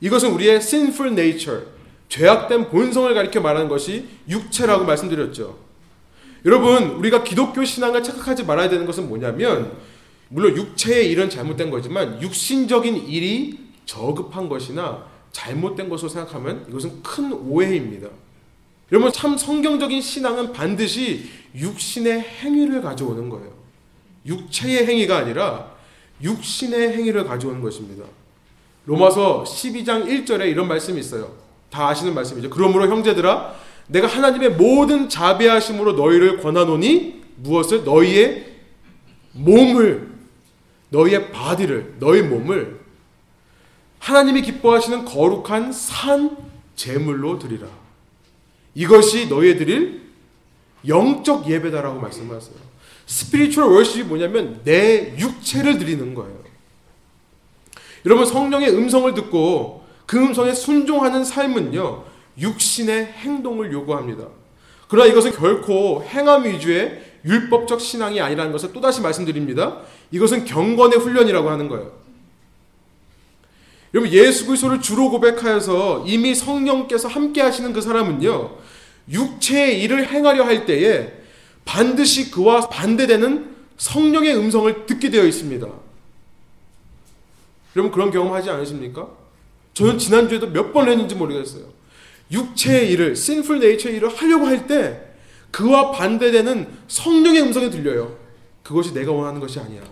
이것은 우리의 sinful nature, 죄악된 본성을 가리켜 말하는 것이 육체라고 말씀드렸죠. 여러분 우리가 기독교 신앙을 착각하지 말아야 되는 것은 뭐냐면 물론 육체의 일은 잘못된 거지만 육신적인 일이 저급한 것이나 잘못된 것으로 생각하면 이것은 큰 오해입니다. 여러분 참 성경적인 신앙은 반드시 육신의 행위를 가져오는 거예요. 육체의 행위가 아니라 육신의 행위를 가져오는 것입니다. 로마서 12장 1절에 이런 말씀이 있어요. 다 아시는 말씀이죠. 그러므로 형제들아 내가 하나님의 모든 자비하심으로 너희를 권하노니 무엇을 너희의 몸을 너희의 body를 너희 몸을 하나님이 기뻐하시는 거룩한 산 제물로 드리라. 이것이 너희의 드릴 영적 예배다라고 말씀하세요. spiritual worship이 뭐냐면 내 육체를 드리는 거예요. 여러분 성령의 음성을 듣고 그 음성에 순종하는 삶은요, 육신의 행동을 요구합니다. 그러나 이것은 결코 행함 위주의 율법적 신앙이 아니라는 것을 또다시 말씀드립니다. 이것은 경건의 훈련이라고 하는 거예요. 여러분 예수 그리스도를 주로 고백하여서 이미 성령께서 함께 하시는 그 사람은요. 육체의 일을 행하려 할 때에 반드시 그와 반대되는 성령의 음성을 듣게 되어 있습니다. 여러분 그런 경험하지 않으십니까? 저는 지난주에도 몇 번 했는지 모르겠어요. 육체의 일을, sinful nature의 일을 하려고 할 때 그와 반대되는 성령의 음성이 들려요. 그것이 내가 원하는 것이 아니야.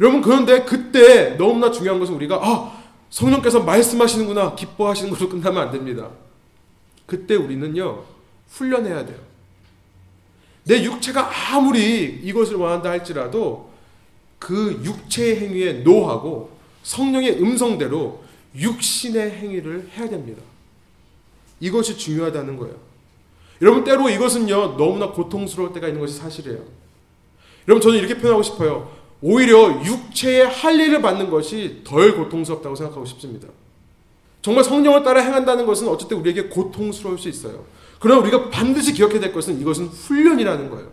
여러분 그런데 그때 너무나 중요한 것은 우리가 아 성령께서 말씀하시는구나 기뻐하시는 것으로 끝나면 안 됩니다. 그때 우리는요 훈련해야 돼요. 내 육체가 아무리 이것을 원한다 할지라도 그 육체의 행위에 노하고 성령의 음성대로 육신의 행위를 해야 됩니다. 이것이 중요하다는 거예요. 여러분 때로 이것은요 너무나 고통스러울 때가 있는 것이 사실이에요. 여러분 저는 이렇게 표현하고 싶어요. 오히려 육체의 할 일을 받는 것이 덜 고통스럽다고 생각하고 싶습니다. 정말 성령을 따라 행한다는 것은 어쨌든 우리에게 고통스러울 수 있어요. 그러나 우리가 반드시 기억해야 될 것은 이것은 훈련이라는 거예요.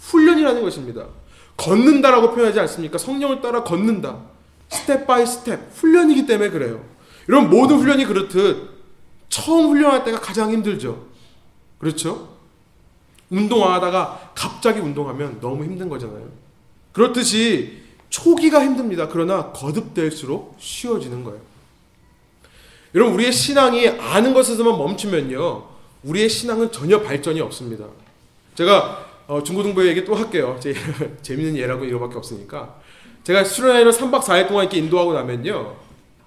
훈련이라는 것입니다. 걷는다라고 표현하지 않습니까? 성령을 따라 걷는다. step by step. 훈련이기 때문에 그래요. 여러분, 모든 훈련이 그렇듯 처음 훈련할 때가 가장 힘들죠. 그렇죠? 운동하다가 갑자기 운동하면 너무 힘든 거잖아요. 그렇듯이 초기가 힘듭니다. 그러나 거듭될수록 쉬워지는 거예요. 여러분, 우리의 신앙이 아는 것에서만 멈추면요. 우리의 신앙은 전혀 발전이 없습니다. 제가 어, 중고등부 얘기 또 할게요. 제, 재밌는 예라고 이거밖에 없으니까. 제가 수련회를 3박 4일 동안 이렇게 인도하고 나면요.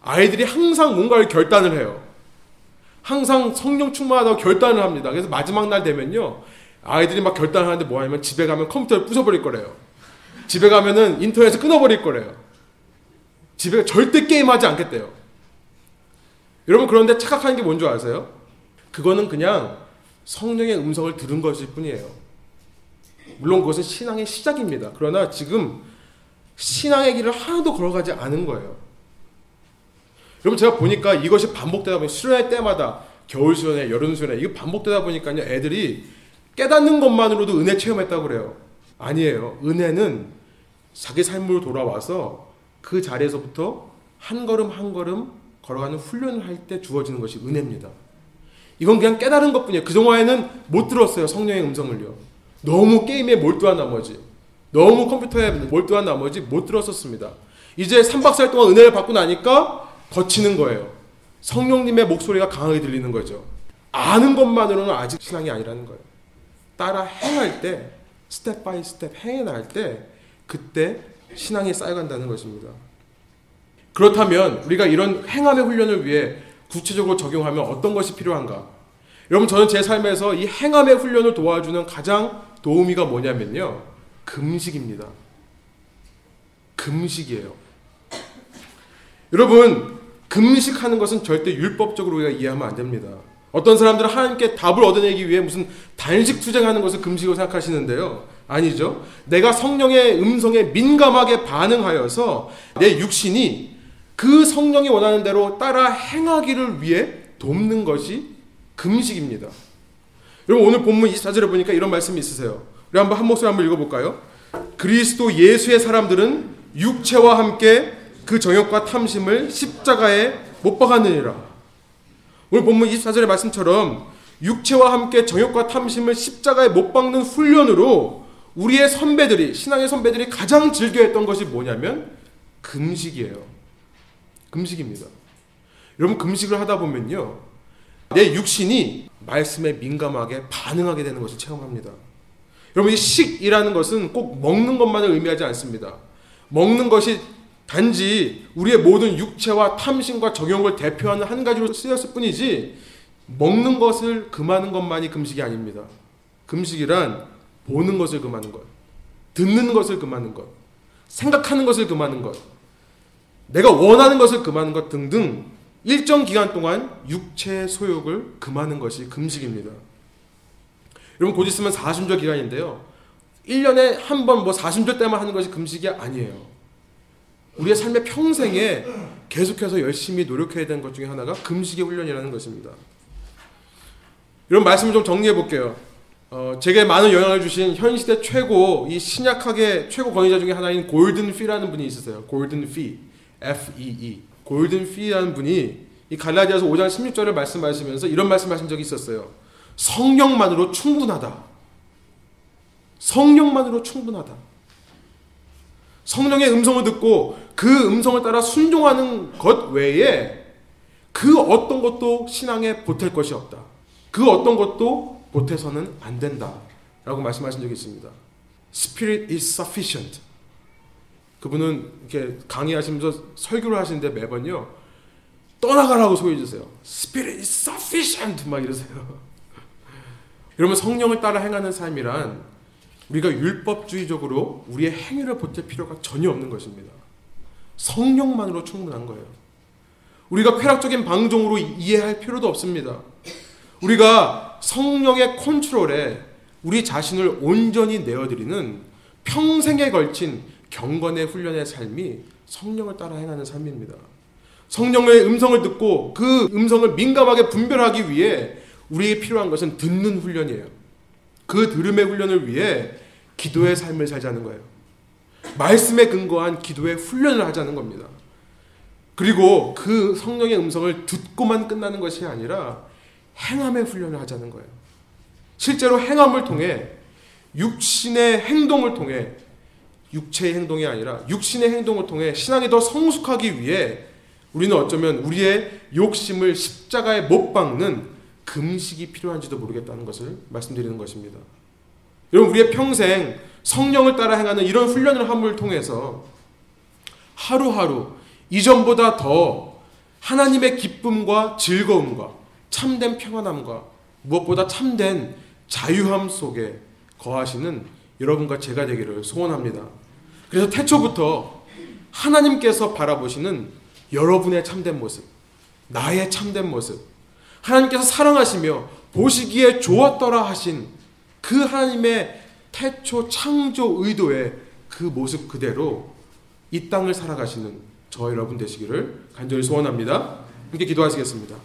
아이들이 항상 뭔가를 결단을 해요. 항상 성령 충만하다고 결단을 합니다. 그래서 마지막 날 되면요. 아이들이 막 결단을 하는데 뭐 하냐면 집에 가면 컴퓨터를 부숴버릴 거래요. 집에 가면은 인터넷을 끊어버릴 거래요. 집에 절대 게임하지 않겠대요. 여러분 그런데 착각하는 게 뭔 줄 아세요? 그거는 그냥 성령의 음성을 들은 것일 뿐이에요. 물론 그것은 신앙의 시작입니다. 그러나 지금 신앙의 길을 하나도 걸어가지 않은 거예요. 여러분 제가 보니까 이것이 반복되다 보니 수련회 때마다 겨울 수련회, 여름 수련회 이거 반복되다 보니까요 애들이 깨닫는 것만으로도 은혜 체험했다고 그래요. 아니에요. 은혜는 자기 삶으로 돌아와서 그 자리에서부터 한 걸음 한 걸음 걸어가는 훈련을 할 때 주어지는 것이 은혜입니다. 이건 그냥 깨달은 것 뿐이에요. 그동안에는 못 들었어요. 성령의 음성을요. 너무 게임에 몰두한 나머지, 너무 컴퓨터에 몰두한 나머지 못 들었었습니다. 이제 3박 4일 동안 은혜를 받고 나니까 거치는 거예요. 성령님의 목소리가 강하게 들리는 거죠. 아는 것만으로는 아직 신앙이 아니라는 거예요. 따라 행할 때, step by step 행해 나갈 때, 그때 신앙이 쌓여간다는 것입니다. 그렇다면 우리가 이런 행함의 훈련을 위해 구체적으로 적용하면 어떤 것이 필요한가? 여러분 저는 제 삶에서 이 행함의 훈련을 도와주는 가장 도우미가 뭐냐면요. 금식입니다. 금식이에요. 여러분 금식하는 것은 절대 율법적으로 우리가 이해하면 안 됩니다. 어떤 사람들은 하나님께 답을 얻어내기 위해 무슨 단식 투쟁하는 것을 금식으로 생각하시는데요. 아니죠. 내가 성령의 음성에 민감하게 반응하여서 내 육신이 그 성령이 원하는 대로 따라 행하기를 위해 돕는 것이 금식입니다. 여러분 오늘 본문 24절에 보니까 이런 말씀이 있으세요. 우리 한번 한 목소리 한번 읽어볼까요? 그리스도 예수의 사람들은 육체와 함께 그 정욕과 탐심을 십자가에 못 박았느니라. 오늘 본문 24절의 말씀처럼 육체와 함께 정욕과 탐심을 십자가에 못 박는 훈련으로 우리의 선배들이 신앙의 선배들이 가장 즐겨했던 것이 뭐냐면 금식이에요. 금식입니다. 여러분 금식을 하다 보면요. 내 육신이 말씀에 민감하게 반응하게 되는 것을 체험합니다. 여러분 이 식이라는 것은 꼭 먹는 것만을 의미하지 않습니다. 먹는 것이 단지 우리의 모든 육체와 탐심과 정욕을 대표하는 한 가지로 쓰였을 뿐이지 먹는 것을 금하는 것만이 금식이 아닙니다. 금식이란 보는 것을 금하는 것, 듣는 것을 금하는 것, 생각하는 것을 금하는 것, 내가 원하는 것을 금하는 것 등등 일정 기간 동안 육체의 소욕을 금하는 것이 금식입니다. 여러분 곧 있으면 사순절 기간인데요. 1년에 한 번 뭐 사순절 때만 하는 것이 금식이 아니에요. 우리의 삶의 평생에 계속해서 열심히 노력해야 되는 것 중에 하나가 금식의 훈련이라는 것입니다. 이런 말씀을 좀 정리해 볼게요. 어, 제게 많은 영향을 주신 현 시대 최고 이 신약학의 최고 권위자 중에 하나인 골든 피라는 분이 있으세요. 골든 피, F E E, 골든 피라는 분이 이 갈라디아서 5장 16절을 말씀하시면서 이런 말씀하신 적이 있었어요. 성령만으로 충분하다. 성령만으로 충분하다. 성령의 음성을 듣고 그 음성을 따라 순종하는 것 외에 그 어떤 것도 신앙에 보탤 것이 없다. 그 어떤 것도 보태서는 안 된다. 라고 말씀하신 적이 있습니다. Spirit is sufficient. 그분은 이렇게 강의하시면서 설교를 하시는데 매번요. 떠나가라고 소리해 주세요. Spirit is sufficient. 막 이러세요. 여러분 성령을 따라 행하는 삶이란 우리가 율법주의적으로 우리의 행위를 보탤 필요가 전혀 없는 것입니다. 성령만으로 충분한 거예요. 우리가 쾌락적인 방종으로 이해할 필요도 없습니다. 우리가 성령의 컨트롤에 우리 자신을 온전히 내어드리는 평생에 걸친 경건의 훈련의 삶이 성령을 따라 행하는 삶입니다. 성령의 음성을 듣고 그 음성을 민감하게 분별하기 위해 우리에게 필요한 것은 듣는 훈련이에요. 그 들음의 훈련을 위해 기도의 삶을 살자는 거예요. 말씀에 근거한 기도의 훈련을 하자는 겁니다. 그리고 그 성령의 음성을 듣고만 끝나는 것이 아니라 행함의 훈련을 하자는 거예요. 실제로 행함을 통해 육신의 행동을 통해 육체의 행동이 아니라 육신의 행동을 통해 신앙이 더 성숙하기 위해 우리는 어쩌면 우리의 욕심을 십자가에 못 박는 금식이 필요한지도 모르겠다는 것을 말씀드리는 것입니다. 여러분 우리의 평생 성령을 따라 행하는 이런 훈련을 함을 통해서 하루하루 이전보다 더 하나님의 기쁨과 즐거움과 참된 평안함과 무엇보다 참된 자유함 속에 거하시는 여러분과 제가 되기를 소원합니다. 그래서 태초부터 하나님께서 바라보시는 여러분의 참된 모습, 나의 참된 모습, 하나님께서 사랑하시며 보시기에 좋았더라 하신 그 하나님의 태초 창조 의도의 그 모습 그대로 이 땅을 살아가시는 저 여러분 되시기를 간절히 소원합니다. 함께 기도하시겠습니다.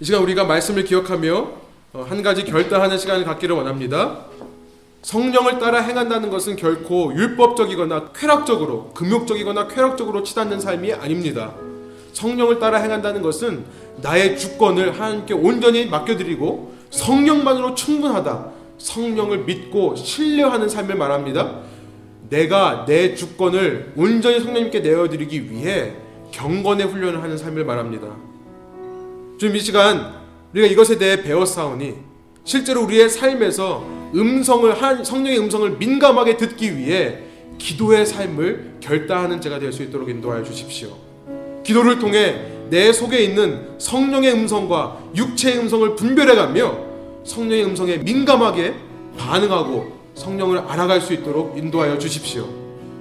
이 시간 우리가 말씀을 기억하며 어, 한 가지 결단하는 시간을 갖기를 원합니다. 성령을 따라 행한다는 것은 결코 율법적이거나 쾌락적으로, 금욕적이거나 쾌락적으로 치닫는 삶이 아닙니다. 성령을 따라 행한다는 것은 나의 주권을 하나님께 온전히 맡겨드리고 성령만으로 충분하다. 성령을 믿고 신뢰하는 삶을 말합니다. 내가 내 주권을 온전히 성령님께 내어드리기 위해 경건의 훈련을 하는 삶을 말합니다. 지금 이 시간 우리가 이것에 대해 배웠사오니 실제로 우리의 삶에서 음성을 한 성령의 음성을 민감하게 듣기 위해 기도의 삶을 결단하는 자가 될 수 있도록 인도하여 주십시오. 기도를 통해 내 속에 있는 성령의 음성과 육체의 음성을 분별해가며 성령의 음성에 민감하게 반응하고 성령을 알아갈 수 있도록 인도하여 주십시오.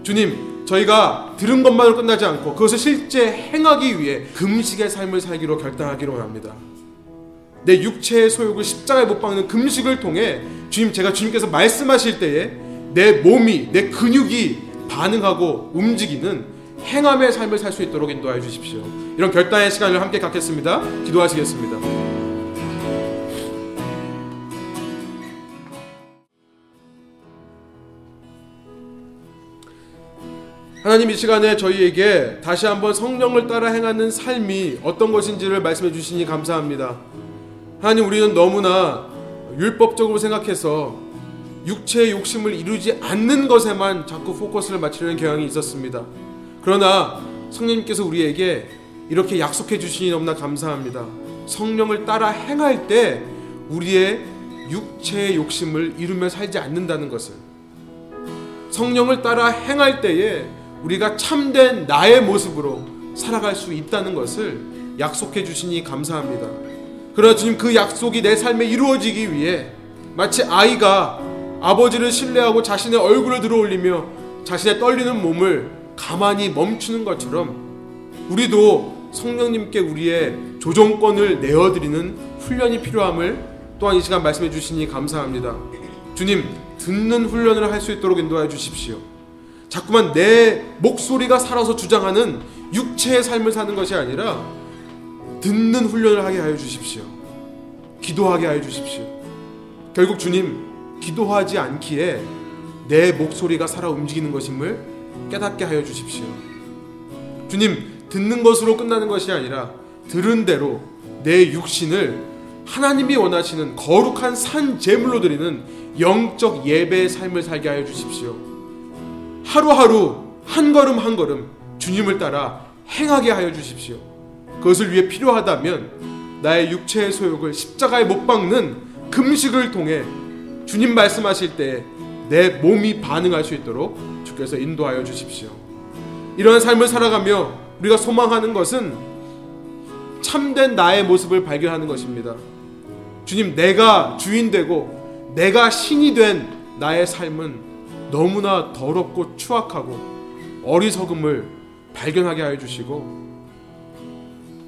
주님, 저희가 들은 것만으로 끝나지 않고 그것을 실제 행하기 위해 금식의 삶을 살기로 결단하기로 합니다. 내 육체의 소욕을 십자가에 못 박는 금식을 통해 주님 제가 주님께서 말씀하실 때에 내 몸이 내 근육이 반응하고 움직이는 행함의 삶을 살 수 있도록 인도하여 주십시오. 이런 결단의 시간을 함께 갖겠습니다. 기도하시겠습니다. 하나님 이 시간에 저희에게 다시 한번 성령을 따라 행하는 삶이 어떤 것인지를 말씀해 주시니 감사합니다. 하나님 우리는 너무나 율법적으로 생각해서 육체의 욕심을 이루지 않는 것에만 자꾸 포커스를 맞추려는 경향이 있었습니다. 그러나 성령님께서 우리에게 이렇게 약속해 주시니 너무나 감사합니다. 성령을 따라 행할 때 우리의 육체의 욕심을 이루며 살지 않는다는 것을 성령을 따라 행할 때에 우리가 참된 나의 모습으로 살아갈 수 있다는 것을 약속해 주시니 감사합니다. 그러나 주님 그 약속이 내 삶에 이루어지기 위해 마치 아이가 아버지를 신뢰하고 자신의 얼굴을 들어올리며 자신의 떨리는 몸을 가만히 멈추는 것처럼 우리도 성령님께 우리의 조종권을 내어드리는 훈련이 필요함을 또한 이 시간 말씀해 주시니 감사합니다. 주님, 듣는 훈련을 할 수 있도록 인도해 주십시오. 자꾸만 내 목소리가 살아서 주장하는 육체의 삶을 사는 것이 아니라 듣는 훈련을 하게 하여 주십시오. 기도하게 하여 주십시오. 결국 주님 기도하지 않기에 내 목소리가 살아 움직이는 것임을 깨닫게 하여 주십시오. 주님 듣는 것으로 끝나는 것이 아니라 들은 대로 내 육신을 하나님이 원하시는 거룩한 산 제물로 드리는 영적 예배의 삶을 살게 하여 주십시오. 하루하루 한 걸음 한 걸음 주님을 따라 행하게 하여 주십시오. 그것을 위해 필요하다면 나의 육체의 소욕을 십자가에 못 박는 금식을 통해 주님 말씀하실 때 내 몸이 반응할 수 있도록 주께서 인도하여 주십시오. 이러한 삶을 살아가며 우리가 소망하는 것은 참된 나의 모습을 발견하는 것입니다. 주님, 내가 주인 되고 내가 신이 된 나의 삶은 너무나 더럽고 추악하고 어리석음을 발견하게 하여 주시고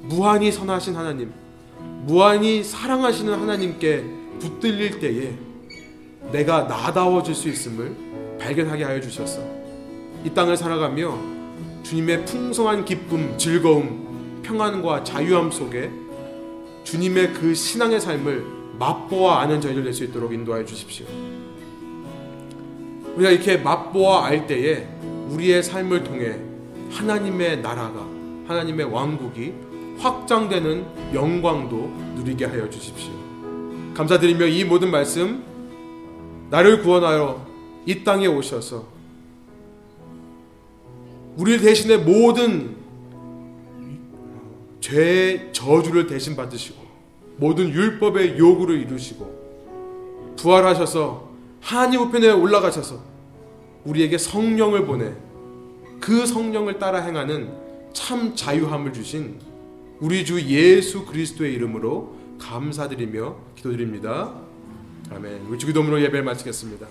무한히 선하신 하나님, 무한히 사랑하시는 하나님께 붙들릴 때에 내가 나다워질 수 있음을 발견하게 하여 주셔서 이 땅을 살아가며 주님의 풍성한 기쁨, 즐거움, 평안과 자유함 속에 주님의 그 신앙의 삶을 맛보아 아는 저희들 될수 있도록 인도하여 주십시오. 우리가 이렇게 맛보아 알 때에 우리의 삶을 통해 하나님의 나라가 하나님의 왕국이 확장되는 영광도 누리게 하여 주십시오. 감사드리며 이 모든 말씀 나를 구원하여 이 땅에 오셔서 우리 대신에 모든 죄의 저주를 대신 받으시고 모든 율법의 요구를 이루시고 부활하셔서 하나님 우편에 올라가셔서 우리에게 성령을 보내 그 성령을 따라 행하는 참 자유함을 주신 우리 주 예수 그리스도의 이름으로 감사드리며 기도드립니다. 아멘. 우리 주기도문으로 예배를 마치겠습니다.